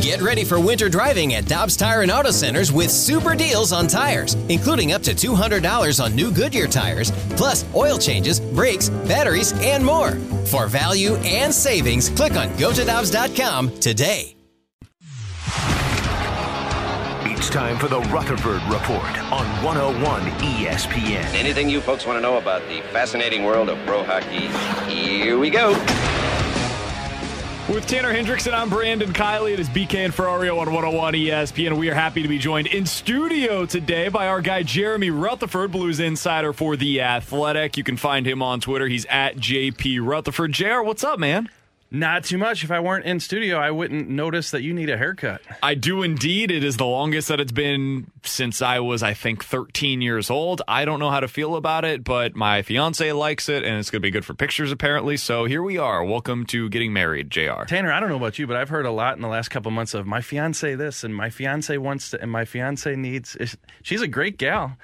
Get ready for winter driving at Dobbs Tire and Auto Centers with super deals on tires, including up to $200 on new Goodyear tires, plus oil changes, brakes, batteries, and more. For value and savings, click on gotodobbs.com today. It's time for the Rutherford Report on 101 ESPN. Anything you folks want to know about the fascinating world of pro hockey? Here we go. With Tanner Hendrickson, I'm Brandon Kiley. It is BK and Ferrario on 101 ESPN. We are happy to be joined in studio today by our guy Jeremy Rutherford, Blues insider for The Athletic. You can find him on Twitter. He's at JP Rutherford. JR, what's up, man? Not too much. If I weren't in studio, I wouldn't notice that you need a haircut. I do indeed. It is the longest that it's been since I was, I think, 13 years old. I don't know how to feel about it, but my fiance likes it, and it's going to be good for pictures, apparently. So here we are. Welcome to getting married, JR. Tanner, I don't know about you, but I've heard a lot in the last couple months of my fiance this and my fiance wants to, and my fiance needs. She's a great gal.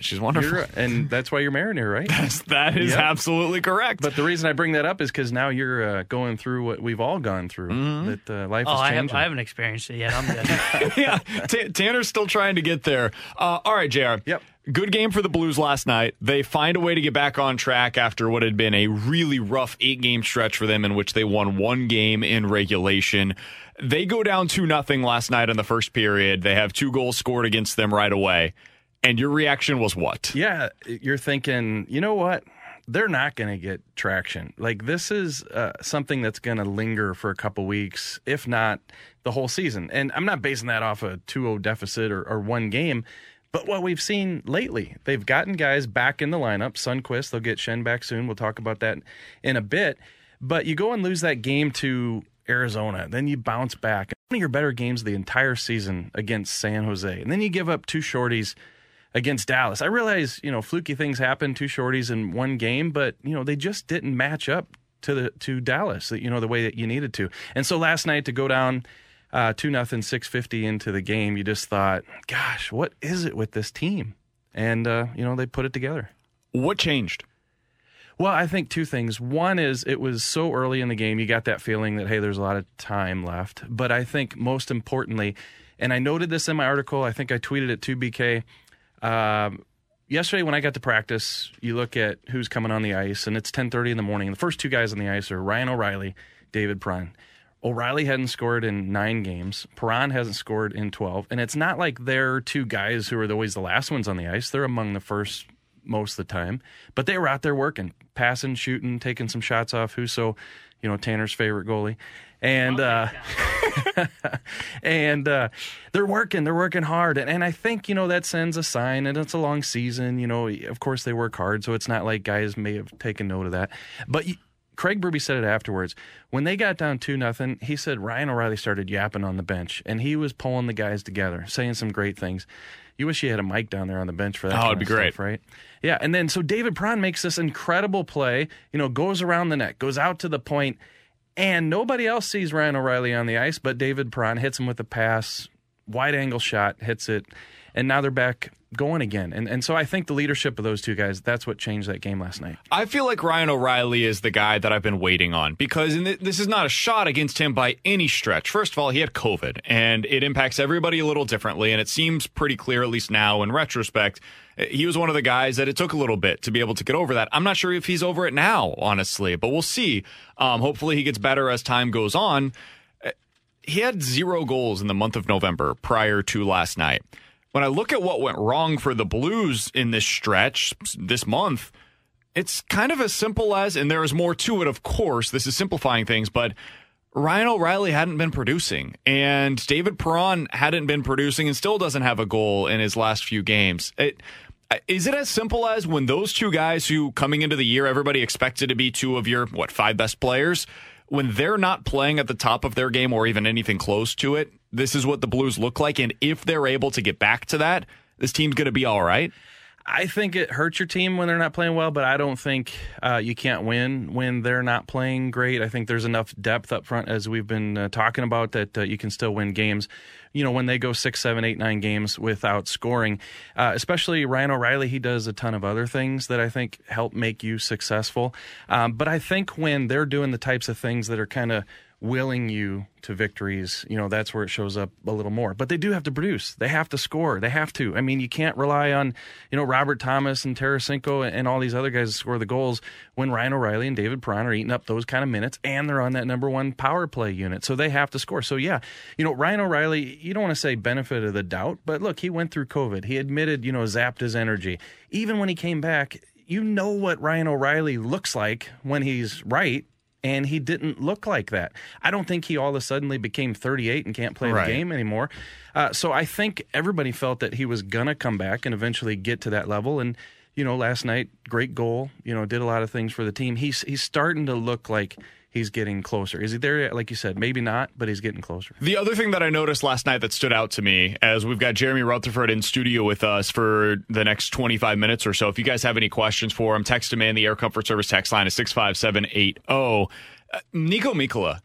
She's wonderful. You're, and that's why you're marrying her, right? That's, that is Yep. absolutely correct. But the reason I bring that up is because now you're uh, going through what we've all gone through. Mm-hmm. That uh, life Oh, is I, have, changing. I haven't experienced it yet. I'm good. yeah, T- Tanner's still trying to get there. Uh, all right, JR. Yep. Good game for the Blues last night. They find a way to get back on track after what had been a really rough eight game stretch for them in which they won one game in regulation. They go down 2 nothing last night in the first period. They have two goals scored against them right away. And your reaction was what? Yeah, you're thinking, you know what? They're not going to get traction. Like this is uh, something that's going to linger for a couple weeks, if not the whole season. And I'm not basing that off a 2-0 deficit or, or one game, but what we've seen lately, they've gotten guys back in the lineup. Sundqvist, they'll get Schenn back soon. We'll talk about that in a bit. But you go and lose that game to Arizona, then you bounce back. One of your better games of the entire season against San Jose, and then you give up two shorties against Dallas. I realize, you know, fluky things happen, two shorties in one game, but you know, they just didn't match up to the to Dallas, that you know, the way that you needed to. And so last night to go down uh, two nothing, six fifty into the game, you just thought, gosh, what is it with this team? And uh, you know, they put it together. What changed? Well, I think two things. One is it was so early in the game, you got that feeling that, hey, there's a lot of time left. But I think most importantly, and I noted this in my article, I think I tweeted it to BK. Um, yesterday when I got to practice, you look at who's coming on the ice, and it's 10:30 in the morning. And the first two guys on the ice are Ryan O'Reilly, David Perron. O'Reilly hadn't scored in nine games. Perron hasn't scored in 12. And it's not like they're two guys who are always the last ones on the ice. They're among the first most of the time. But they were out there working, passing, shooting, taking some shots off Husso, you know, Tanner's favorite goalie. And uh, and uh, they're working, they're working hard, and, and I think you know that sends a sign. And it's a long season, you know. Of course, they work hard, so it's not like guys may have taken note of that. But you, Craig Berube said it afterwards when they got down two nothing. He said Ryan O'Reilly started yapping on the bench, and he was pulling the guys together, saying some great things. You wish you had a mic down there on the bench for that. Oh, it'd be great. stuff, right? Yeah, and then so David Perron makes this incredible play. You know, goes around the net, goes out to the point, and nobody else sees Ryan O'Reilly on the ice, but David Perron hits him with a pass, wide angle shot, hits it, and now they're back going again. And and so I think the leadership of those two guys, that's what changed that game last night. I feel like Ryan O'Reilly is the guy that I've been waiting on because th- this is not a shot against him by any stretch. First of all, he had COVID and it impacts everybody a little differently. And it seems pretty clear, at least now in retrospect, he was one of the guys that it took a little bit to be able to get over that. I'm not sure if he's over it now, honestly, but we'll see. Um, hopefully he gets better as time goes on. He had zero goals in the month of November prior to last night. When I look at what went wrong for the Blues in this stretch this month, it's kind of as simple as, and there is more to it, of course. This is simplifying things, but Ryan O'Reilly hadn't been producing, and David Perron hadn't been producing, and still doesn't have a goal in his last few games. It, is it as simple as when those two guys who coming into the year everybody expected to be two of your what five best players when they're not playing at the top of their game or even anything close to it this is what the blues look like and if they're able to get back to that this team's going to be all right I think it hurts your team when they're not playing well, but I don't think uh, you can't win when they're not playing great. I think there's enough depth up front, as we've been uh, talking about, that uh, you can still win games. You know, when they go six, seven, eight, nine games without scoring, uh, especially Ryan O'Reilly, he does a ton of other things that I think help make you successful. Um, but I think when they're doing the types of things that are kind of willing you to victories, you know, that's where it shows up a little more. But they do have to produce. They have to score. They have to. I mean, you can't rely on, you know, Robert Thomas and Tarasenko and all these other guys to score the goals when Ryan O'Reilly and David Perron are eating up those kind of minutes and they're on that number one power play unit. So they have to score. So yeah, you know, Ryan O'Reilly, you don't want to say benefit of the doubt, but look, he went through COVID. He admitted, you know, zapped his energy. Even when he came back, you know what Ryan O'Reilly looks like when he's right and he didn't look like that. I don't think he all of a sudden became 38 and can't play right. the game anymore. Uh, so I think everybody felt that he was gonna come back and eventually get to that level. And you know, last night, great goal. You know, did a lot of things for the team. He's he's starting to look like he's getting closer. Is he there yet? Like you said, maybe not, but he's getting closer. The other thing that I noticed last night that stood out to me, as we've got Jeremy Rutherford in studio with us for the next 25 minutes or so. If you guys have any questions for him, text him in. The Air Comfort Service text line is 65780. Uh, Niko Mikkola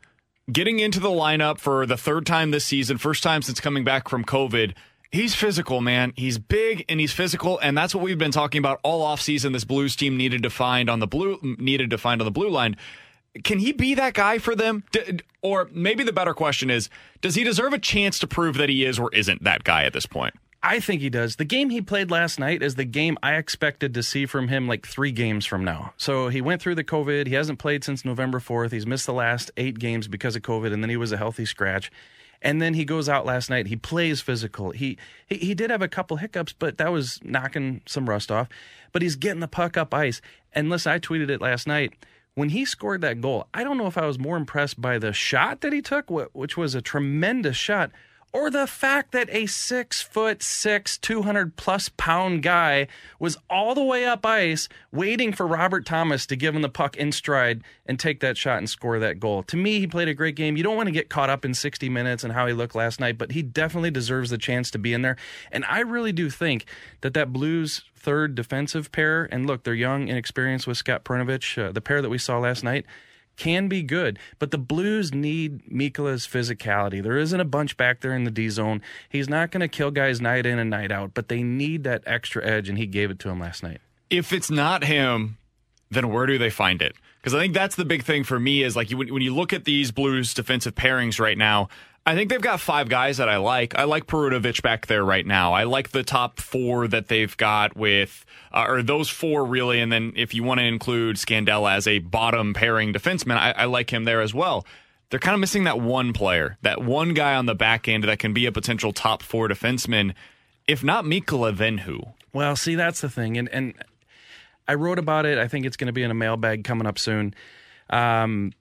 getting into the lineup for the third time this season, first time since coming back from COVID. He's physical, man. He's big and he's physical, and that's what we've been talking about all offseason. This Blues team needed to find on the blue needed to find on the blue line can he be that guy for them? D- or maybe the better question is, does he deserve a chance to prove that he is or isn't that guy at this point? I think he does. The game he played last night is the game I expected to see from him like three games from now. So he went through the COVID. He hasn't played since November 4th. He's missed the last eight games because of COVID, and then he was a healthy scratch. And then he goes out last night. He plays physical. He, he he did have a couple hiccups, but that was knocking some rust off. But he's getting the puck up ice. And listen, I tweeted it last night when he scored that goal, I don't know if I was more impressed by the shot that he took, which was a tremendous shot, or the fact that a six foot six, 200 plus pound guy was all the way up ice waiting for Robert Thomas to give him the puck in stride and take that shot and score that goal. To me, he played a great game. You don't want to get caught up in 60 minutes and how he looked last night, but he definitely deserves the chance to be in there. And I really do think that that Blues third defensive pair, and look, they're young and with Scott Perunovich, uh, the pair that we saw last night can be good, but the Blues need Mikkola's physicality. There isn't a bunch back there in the D zone. He's not going to kill guys night in and night out, but they need that extra edge, and he gave it to him last night. If it's not him, then where do they find it? Because I think that's the big thing for me is like when you look at these Blues defensive pairings right now, I think they've got five guys that I like. I like Perunovich back there right now. I like the top four that they've got with, uh, or those four really. And then if you want to include Scandella as a bottom pairing defenseman, I, I like him there as well. They're kind of missing that one player, that one guy on the back end that can be a potential top four defenseman. If not Mikkola, then who? Well, see, that's the thing. And, and I wrote about it. I think it's going to be in a mailbag coming up soon. Um,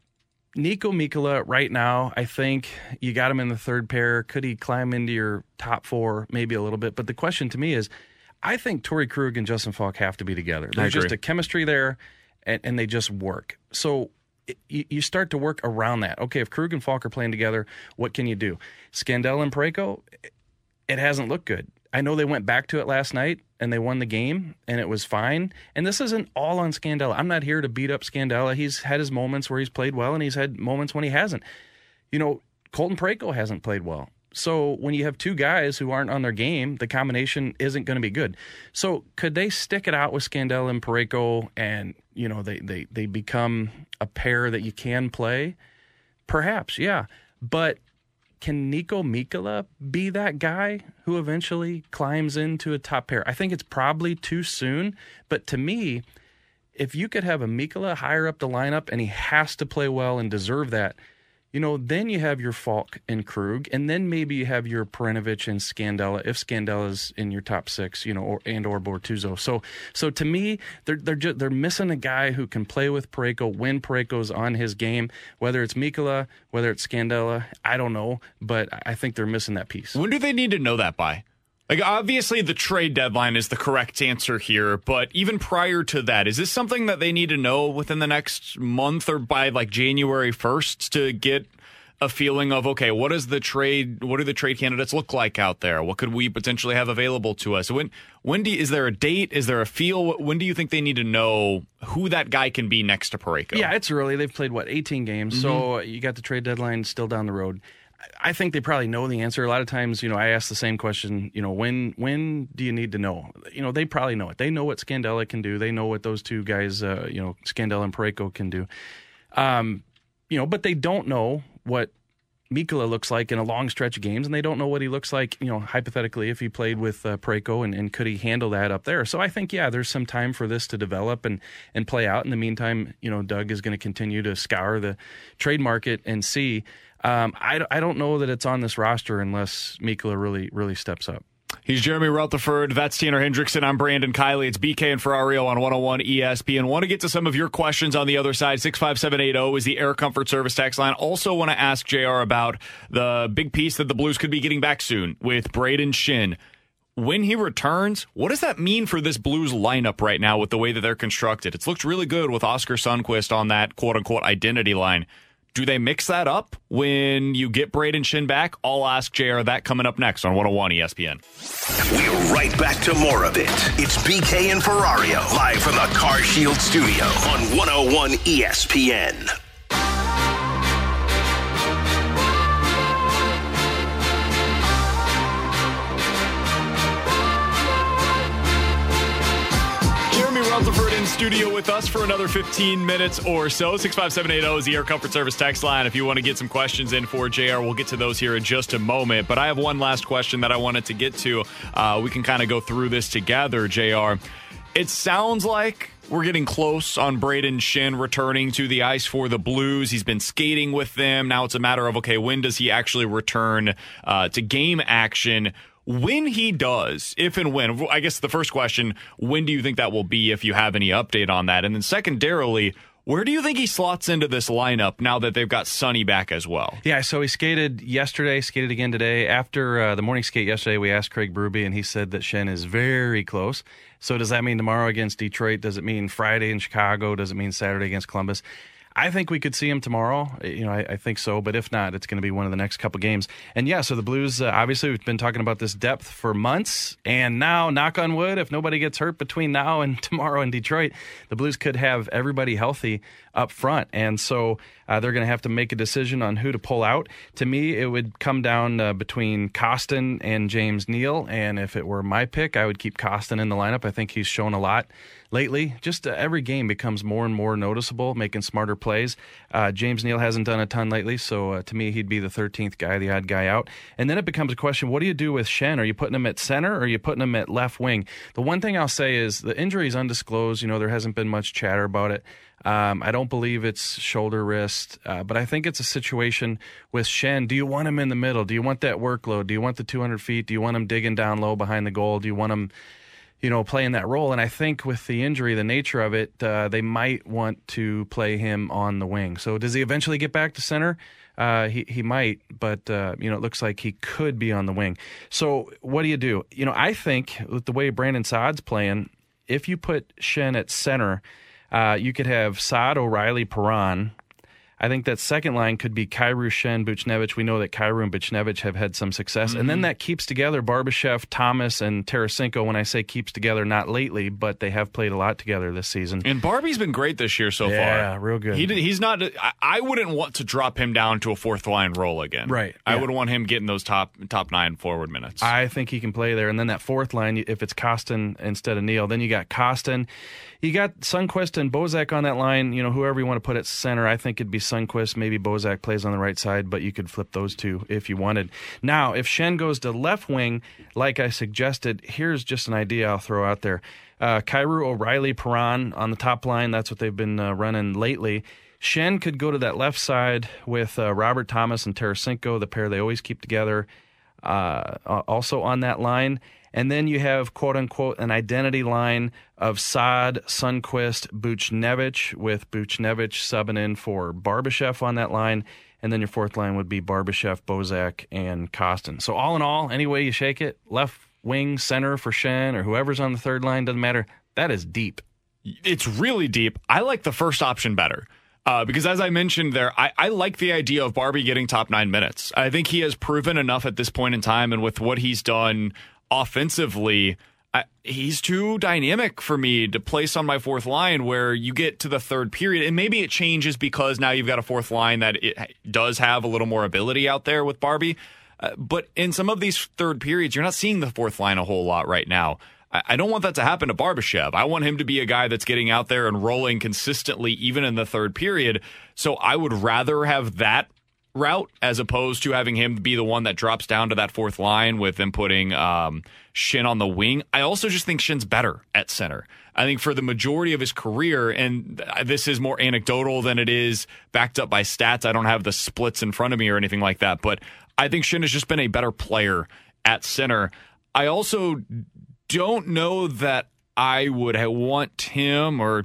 Niko Mikkola, right now, I think you got him in the third pair. Could he climb into your top four? Maybe a little bit. But the question to me is I think Torey Krug and Justin Faulk have to be together. There's just a chemistry there, and, and they just work. So it, you start to work around that. Okay, if Krug and Faulk are playing together, what can you do? Scandella and Parayko, it hasn't looked good. I know they went back to it last night and they won the game and it was fine. And this isn't all on Scandella. I'm not here to beat up Scandella. He's had his moments where he's played well and he's had moments when he hasn't. You know, Colton Parayko hasn't played well. So when you have two guys who aren't on their game, the combination isn't going to be good. So could they stick it out with Scandella and Parayko and, you know, they, they, they become a pair that you can play? Perhaps, yeah. But can Niko Mikkola be that guy who eventually climbs into a top pair? I think it's probably too soon, but to me, if you could have a Mikkola higher up the lineup and he has to play well and deserve that, you know, then you have your Faulk and Krug, and then maybe you have your Perunovich and Scandella if Scandella's in your top six, you know, or, and or Bortuzzo. So, so to me, they're they're just, they're missing a guy who can play with Parayko when Parayko's on his game. Whether it's Mikkola, whether it's Scandella, I don't know, but I think they're missing that piece. When do they need to know that by? Like, obviously, the trade deadline is the correct answer here, but even prior to that, is this something that they need to know within the next month or by like January 1st to get a feeling of, okay, what is the trade, what do the trade candidates look like out there? What could we potentially have available to us? When, when do, is there a date? Is there a feel? When do you think they need to know who that guy can be next to Parayko? Yeah, it's early. They've played, what, 18 games. Mm-hmm. So you got the trade deadline still down the road. I think they probably know the answer. A lot of times, you know, I ask the same question. You know, when when do you need to know? You know, they probably know it. They know what Scandella can do. They know what those two guys, uh, you know, Scandella and Parayko can do. Um, you know, but they don't know what Mikkola looks like in a long stretch of games, and they don't know what he looks like, you know, hypothetically if he played with uh, and, and could he handle that up there. So I think, yeah, there's some time for this to develop and, and play out. In the meantime, you know, Doug is going to continue to scour the trade market and see – um, I, I don't know that it's on this roster unless Mikkola really really steps up. He's Jeremy Rutherford. That's Tanner Hendrickson. I'm Brandon Kiley. It's BK and Ferrario on 101 ESPN. Want to get to some of your questions on the other side. 65780 is the Air Comfort Service text line. Also want to ask JR about the big piece that the Blues could be getting back soon with Brayden Schenn. When he returns, what does that mean for this Blues lineup right now with the way that they're constructed? It's looked really good with Oscar Sundqvist on that quote unquote identity line. Do they mix that up when you get Brayden Schenn back? I'll ask JR that coming up next on 101 ESPN. We're right back to more of it. It's BK and Ferrario live from the Car Shield studio on 101 ESPN. Studio with us for another 15 minutes or so. 65780 is the Air Comfort Service text line. If you want to get some questions in for JR, we'll get to those here in just a moment. But I have one last question that I wanted to get to. Uh, we can kind of go through this together, JR. It sounds like we're getting close on Brayden Schenn returning to the ice for the Blues. He's been skating with them. Now it's a matter of, okay, when does he actually return uh, to game action? When he does, if and when, I guess the first question, when do you think that will be if you have any update on that? And then secondarily, where do you think he slots into this lineup now that they've got Sonny back as well? Yeah, so he skated yesterday, skated again today. After uh, the morning skate yesterday, we asked Craig Berube, and he said that Schenn is very close. So does that mean tomorrow against Detroit? Does it mean Friday in Chicago? Does it mean Saturday against Columbus? I think we could see him tomorrow. You know, I, I think so. But if not, it's going to be one of the next couple games. And yeah, so the Blues, uh, obviously, we've been talking about this depth for months. And now, knock on wood, if nobody gets hurt between now and tomorrow in Detroit, the Blues could have everybody healthy up front. And so uh, they're going to have to make a decision on who to pull out. To me, it would come down uh, between Kostin and James Neal. And if it were my pick, I would keep Kostin in the lineup. I think he's shown a lot lately. Just uh, every game becomes more and more noticeable, making smarter plays. Uh, James Neal hasn't done a ton lately, so uh, to me, he'd be the 13th guy, the odd guy out. And then it becomes a question what do you do with Schenn? Are you putting him at center or are you putting him at left wing? The one thing I'll say is the injury is undisclosed. You know, there hasn't been much chatter about it. Um, I don't believe it's shoulder wrist, uh, but I think it's a situation with Schenn. Do you want him in the middle? Do you want that workload? Do you want the 200 feet? Do you want him digging down low behind the goal? Do you want him you know, playing that role. And I think with the injury, the nature of it, uh, they might want to play him on the wing. So does he eventually get back to center? Uh, he he might, but uh, you know, it looks like he could be on the wing. So what do you do? You know, I think with the way Brandon Saad's playing, if you put Schenn at center, uh, you could have Saad, O'Reilly, Perron, I think that second line could be Kyrou, Schenn, Buchnevich. We know that Kyrou and Buchnevich have had some success. Mm-hmm. And then mm-hmm. that keeps together Barbashev, Thomas, and Tarasenko. When I say keeps together, not lately, but they have played a lot together this season. And Barbie's been great this year so yeah, far. Yeah, real good. He, he's not, I, I, wouldn't want to drop him down to a fourth line role again. Right. I yeah. would want him getting those top top nine forward minutes. I think he can play there. And then that fourth line, if it's Kostin instead of Neal, then you got Kostin you got Sundqvist and Bozak on that line. You know, whoever you want to put at center, I think it'd be Sundqvist. Maybe Bozak plays on the right side, but you could flip those two if you wanted. Now, if Schenn goes to left wing, like I suggested, here's just an idea I'll throw out there. Uh, Kyrou, O'Reilly, Perron on the top line. That's what they've been uh, running lately. Schenn could go to that left side with uh, Robert Thomas and Tarasenko, the pair they always keep together, uh, also on that line. And then you have quote unquote an identity line of Saad, Sundqvist, Buchnevich, with Buchnevich subbing in for Barbashev on that line. And then your fourth line would be Barbashev, Bozak, and Kostin. So all in all, any way you shake it, left wing, center for Schenn, or whoever's on the third line, doesn't matter. That is deep. It's really deep. I like the first option better. Uh, because as I mentioned there, I, I, like the idea of Barbie getting top nine minutes. I think he has proven enough at this point in time, and with what he's done offensively, I, he's too dynamic for me to place on my fourth line. Where you get to the third period, and maybe it changes because now you've got a fourth line that it does have a little more ability out there with Barbie. Uh, but in some of these third periods, you're not seeing the fourth line a whole lot right now. I don't want that to happen to Barbashev. I want him to be a guy that's getting out there and rolling consistently, even in the third period. So I would rather have that route as opposed to having him be the one that drops down to that fourth line with them putting um, Schenn on the wing. I also just think Schenn's better at center. I think for the majority of his career, and this is more anecdotal than it is backed up by stats. I don't have the splits in front of me or anything like that, but I think Schenn has just been a better player at center. I also don't know that I would want him or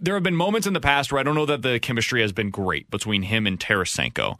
there have been moments in the past where I don't know that the chemistry has been great between him and Tarasenko.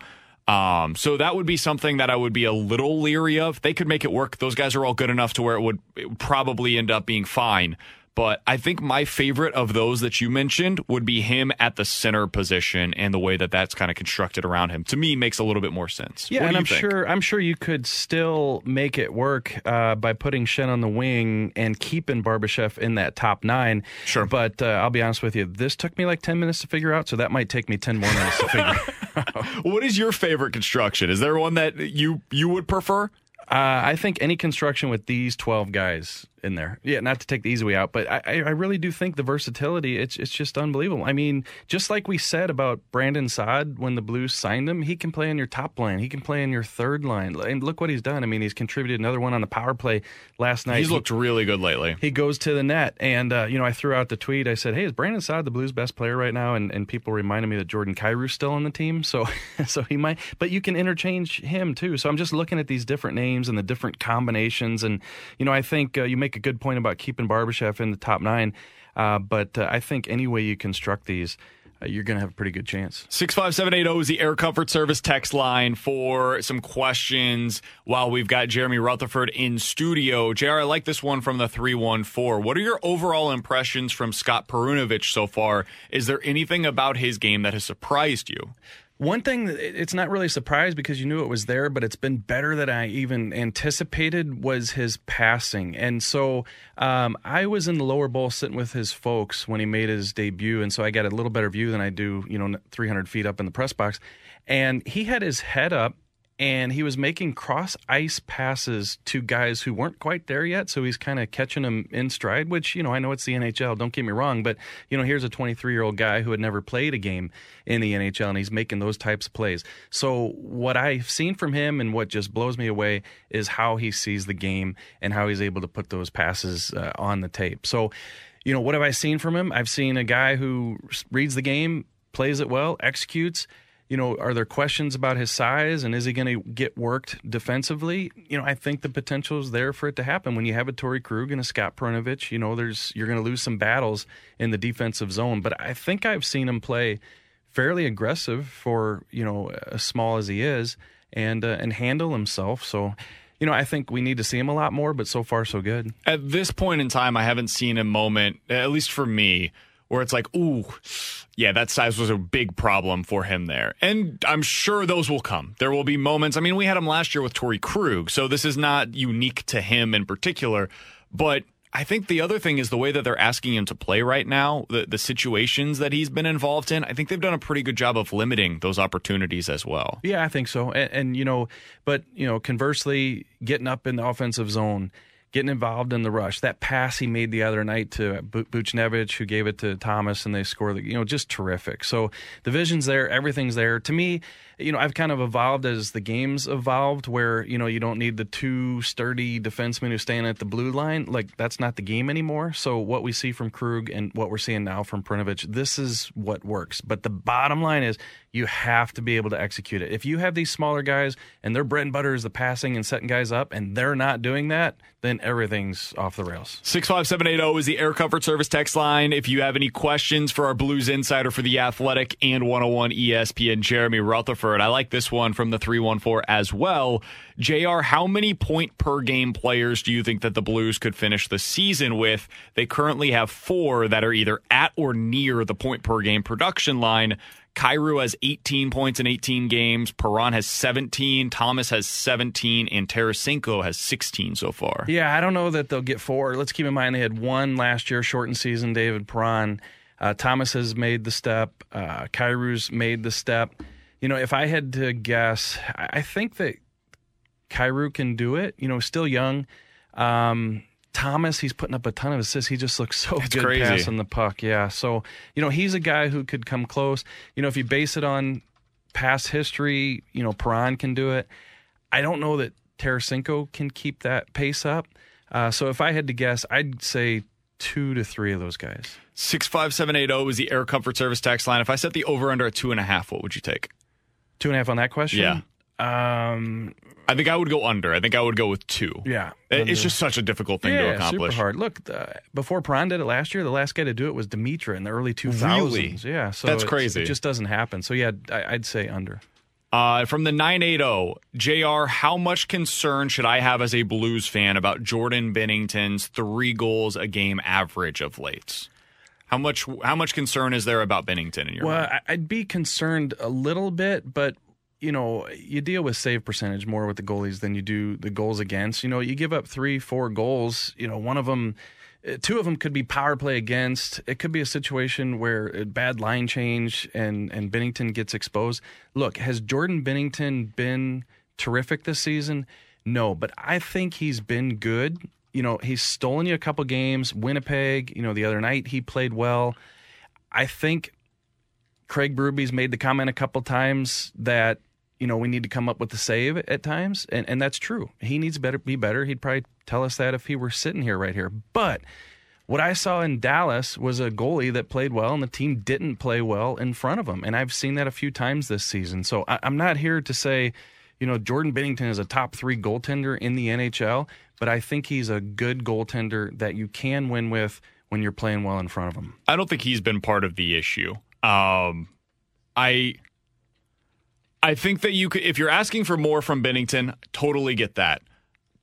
Um, so that would be something that I would be a little leery of. They could make it work. Those guys are all good enough to where it would, it would probably end up being fine. But I think my favorite of those that you mentioned would be him at the center position and the way that that's kind of constructed around him. To me, makes a little bit more sense. Yeah, and I'm think? sure I'm sure you could still make it work uh, by putting Schenn on the wing and keeping Barbashev in that top nine. Sure, but uh, I'll be honest with you, this took me like ten minutes to figure out, so that might take me ten more minutes to figure. out. what is your favorite construction? Is there one that you you would prefer? Uh, I think any construction with these 12 guys in there. Yeah, not to take the easy way out, but I, I really do think the versatility, it's it's just unbelievable. I mean, just like we said about Brandon Saad when the Blues signed him, he can play on your top line. He can play on your third line. And look what he's done. I mean, he's contributed another one on the power play last night. He's he, looked really good lately. He goes to the net. And, uh, you know, I threw out the tweet. I said, hey, is Brandon Saad the Blues' best player right now? And, and people reminded me that Jordan Kyrou's still on the team. So, so he might, but you can interchange him too. So I'm just looking at these different names and the different combinations. And, you know, I think uh, you make a good point about keeping Barbashev in the top nine. Uh, but uh, I think any way you construct these, uh, you're going to have a pretty good chance. 65780 is the Air Comfort Service text line for some questions while we've got Jeremy Rutherford in studio. JR, I like this one from the 314. What are your overall impressions from Scott Perunovich so far? Is there anything about his game that has surprised you? One thing, it's not really a surprise because you knew it was there, but it's been better than I even anticipated was his passing. And so um, I was in the lower bowl sitting with his folks when he made his debut. And so I got a little better view than I do, you know, 300 feet up in the press box. And he had his head up and he was making cross ice passes to guys who weren't quite there yet. So he's kind of catching them in stride, which, you know, I know it's the NHL, don't get me wrong, but, you know, here's a 23 year old guy who had never played a game in the NHL and he's making those types of plays. So what I've seen from him and what just blows me away is how he sees the game and how he's able to put those passes uh, on the tape. So, you know, what have I seen from him? I've seen a guy who reads the game, plays it well, executes you know, are there questions about his size and is he going to get worked defensively? You know, I think the potential is there for it to happen. When you have a Torey Krug and a Scott Perunovich, you know, there's you're going to lose some battles in the defensive zone. But I think I've seen him play fairly aggressive for you know as small as he is and uh, and handle himself. So you know, I think we need to see him a lot more, but so far so good. At this point in time, I haven't seen a moment, at least for me, where it's like, ooh, yeah, that size was a big problem for him there. And I'm sure those will come. There will be moments. I mean, we had him last year with Torey Krug, so this is not unique to him in particular. But I think the other thing is the way that they're asking him to play right now, the, the situations that he's been involved in. I think they've done a pretty good job of limiting those opportunities as well. Yeah, I think so. And, and you know, but, you know, conversely, getting up in the offensive zone getting involved in the rush. That pass he made the other night to Buchnevich, who gave it to Thomas, and they scored. You know, just terrific. So the vision's there, everything's there. To me, you know, I've kind of evolved as the game's evolved, where you know you don't need the two sturdy defensemen who stand at the blue line. Like that's not the game anymore. So what we see from Krug and what we're seeing now from Perunovich, this is what works. But the bottom line is you have to be able to execute it. If you have these smaller guys and their bread and butter is the passing and setting guys up, and they're not doing that, then everything's off the rails. 65780 is the Air Comfort Service text line. If you have any questions for our Blues Insider for the Athletic and 101 ESPN, Jeremy Rutherford, I like this one from the 314 as well. JR, how many point per game players do you think that the Blues could finish the season with? They currently have four that are either at or near the point per game production line. Kyrou has 18 points in 18 games. Perron has 17. Thomas has 17. And Tarasenko has 16 so far. Yeah, I don't know that they'll get four. Let's keep in mind they had one last year, shortened season, David Perron. Uh, Thomas has made the step. Uh, made the step. You know, if I had to guess, I think that Kyrou can do it. You know, still young. Um, Thomas, he's putting up a ton of assists. He just looks so That's good crazy. passing the puck. Yeah. So, you know, he's a guy who could come close. You know, if you base it on past history, you know, Perron can do it. I don't know that Tarasenko can keep that pace up. Uh, so if I had to guess, I'd say two to three of those guys. 65780 is the Air Comfort Service tax line. If I set the over under at two and a half, what would you take? Two and a half on that question? Yeah. Um, I think I would go under. I think I would go with two. yeah. It- Under. It's just such a difficult thing to accomplish. super hard. Look, uh, before Perron did it last year, the last guy to do it was Demitra in the early 2000s. Really? Yeah. So That's it's- crazy. It just doesn't happen. So, yeah, I, I'd say under. Uh, from the 980, JR, how much concern should I have as a Blues fan about Jordan Binnington's three goals a game average of late? How much how much concern is there about Binnington in your Well, mind? I'd be concerned a little bit, but you know, you deal with save percentage more with the goalies than you do the goals against. You know, you give up three, four goals. You know, one of them, uh, two of them could be power play against. It could be a situation where a bad line change and and Binnington gets exposed. Look, has Jordan Binnington been terrific this season? No, but I think he's been good. You know, he's stolen you a couple games. Winnipeg, you know, the other night he played well. I think Craig Berube's made the comment a couple times that you know we need to come up with the save at times, and and that's true. He needs better be better. He'd probably tell us that if he were sitting here right here. But what I saw in Dallas was a goalie that played well, and the team didn't play well in front of him, and I've seen that a few times this season. So I, I'm not here to say. You know, Jordan Binnington is a top three goaltender in the NHL, but I think he's a good goaltender that you can win with when you're playing well in front of him. I don't think he's been part of the issue. Um, I I think that you could, if you're asking for more from Binnington, totally get that.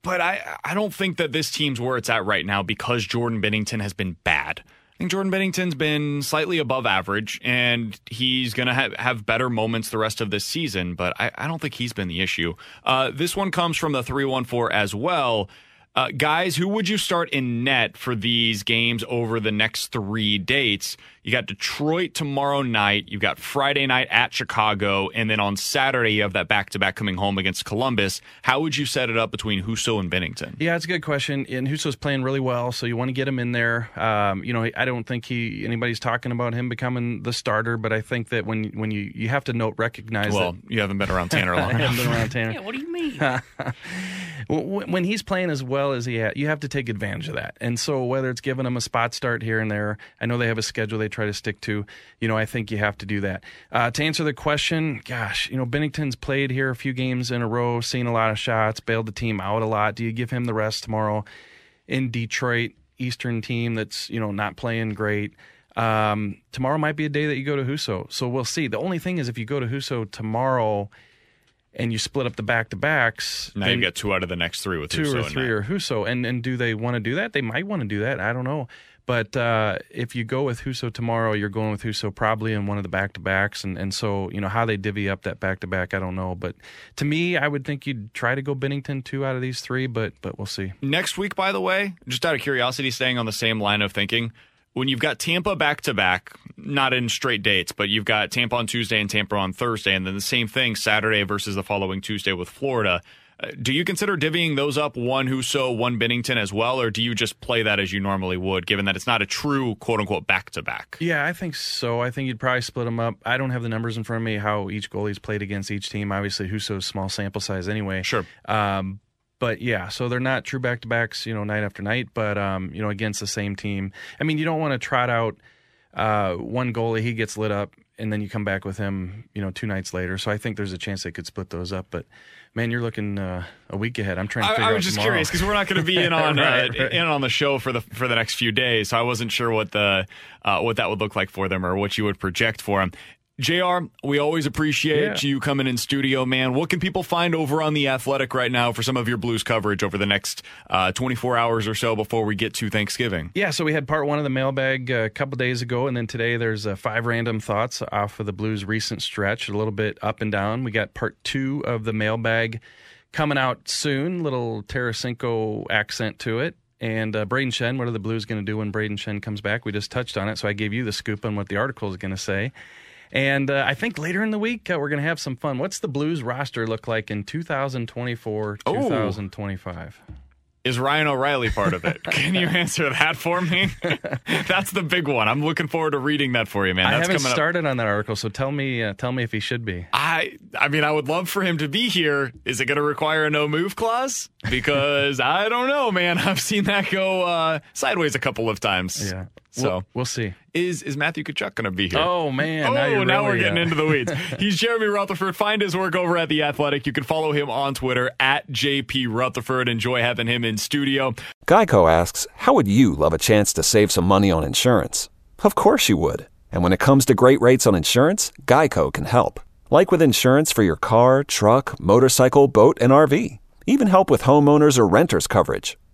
But I I don't think that this team's where it's at right now because Jordan Binnington has been bad. I think Jordan Binnington's been slightly above average, and he's going to have, have better moments the rest of this season, but I, I don't think he's been the issue. Uh, this one comes from the 314 as well. Uh, guys, who would you start in net for these games over the next three dates? You got Detroit tomorrow night. You've got Friday night at Chicago. And then on Saturday, you have that back to back coming home against Columbus. How would you set it up between Husso and Binnington? Yeah, it's a good question. And Husso's playing really well, so you want to get him in there. Um, you know, I don't think he anybody's talking about him becoming the starter, but I think that when when you you have to note recognize Well, that you haven't been around Tanner long I haven't been around Tanner. Yeah, what do you mean? when he's playing as well as he ha- you have to take advantage of that. And so whether it's giving him a spot start here and there, I know they have a schedule they try to stick to. You know, I think you have to do that. Uh, to answer the question, gosh, you know, Binnington's played here a few games in a row, seen a lot of shots, bailed the team out a lot. Do you give him the rest tomorrow in Detroit, Eastern team that's you know not playing great? Um, tomorrow might be a day that you go to Husso, so we'll see. The only thing is, if you go to Husso tomorrow and you split up the back to backs, Now you've got two out of the next three with two Husso or three or Husso. And and do they want to do that? They might want to do that. I don't know. But uh, if you go with Husso tomorrow, you're going with Husso probably in one of the back to backs, and and so you know how they divvy up that back to back. I don't know, but to me, I would think you'd try to go Binnington two out of these three, but but we'll see. Next week, by the way, just out of curiosity, staying on the same line of thinking, when you've got Tampa back to back, not in straight dates, but you've got Tampa on Tuesday and Tampa on Thursday, and then the same thing Saturday versus the following Tuesday with Florida. Uh, do you consider divvying those up one Husso, one Binnington as well, or do you just play that as you normally would, given that it's not a true quote unquote back to back? Yeah, I think so. I think you'd probably split them up. I don't have the numbers in front of me how each goalie's played against each team. Obviously, Husso's small sample size anyway. Sure. Um, but yeah, so they're not true back to backs, you know, night after night, but um, you know, against the same team. I mean, you don't want to trot out uh, one goalie, he gets lit up, and then you come back with him, you know, two nights later. So I think there's a chance they could split those up. But man, you're looking uh, a week ahead. I'm trying to. Figure I, I was out just tomorrow. curious because we're not going to be in on Right, uh, right. in on the show for the for the next few days, so I wasn't sure what the uh, what that would look like for them or what you would project for them. Jr. We always appreciate Yeah. you coming in studio, man. What can people find over on the Athletic right now for some of your Blues coverage over the next uh, 24 hours or so before we get to Thanksgiving? Yeah, so we had part one of the mailbag uh, a couple days ago, and then today there's uh, five random thoughts off of the Blues' recent stretch, a little bit up and down. We got part two of the mailbag coming out soon, little Tarasenko accent to it. And uh, Brayden Schenn, what are the Blues going to do when Brayden Schenn comes back? We just touched on it, so I gave you the scoop on what the article is going to say. And uh, I think later in the week, uh, we're going to have some fun. What's the Blues roster look like in 2024, Oh. 2025? Is Ryan O'Reilly part of it? Can you answer that for me? That's the big one. I'm looking forward to reading that for you, man. I That's haven't coming up. started on that article, so tell me, uh, tell me if he should be. I I mean, I would love for him to be here. Is it going to require a no move clause? Because I don't know, man. I've seen that go uh, sideways a couple of times. Yeah. So we'll, we'll see. is is Matthew Tkachuk going to be here? Oh man! Oh, now, you're now we're getting uh, into the weeds. He's Jeremy Rutherford. Find his work over at The Athletic. You can follow him on Twitter at JP Rutherford. Enjoy having him in studio. Geico asks, How would you love a chance to save some money on insurance? Of course you would. And when it comes to great rates on insurance, Geico can help. Like with insurance for your car, truck, motorcycle, boat, and RV. Even help with homeowners or renters coverage.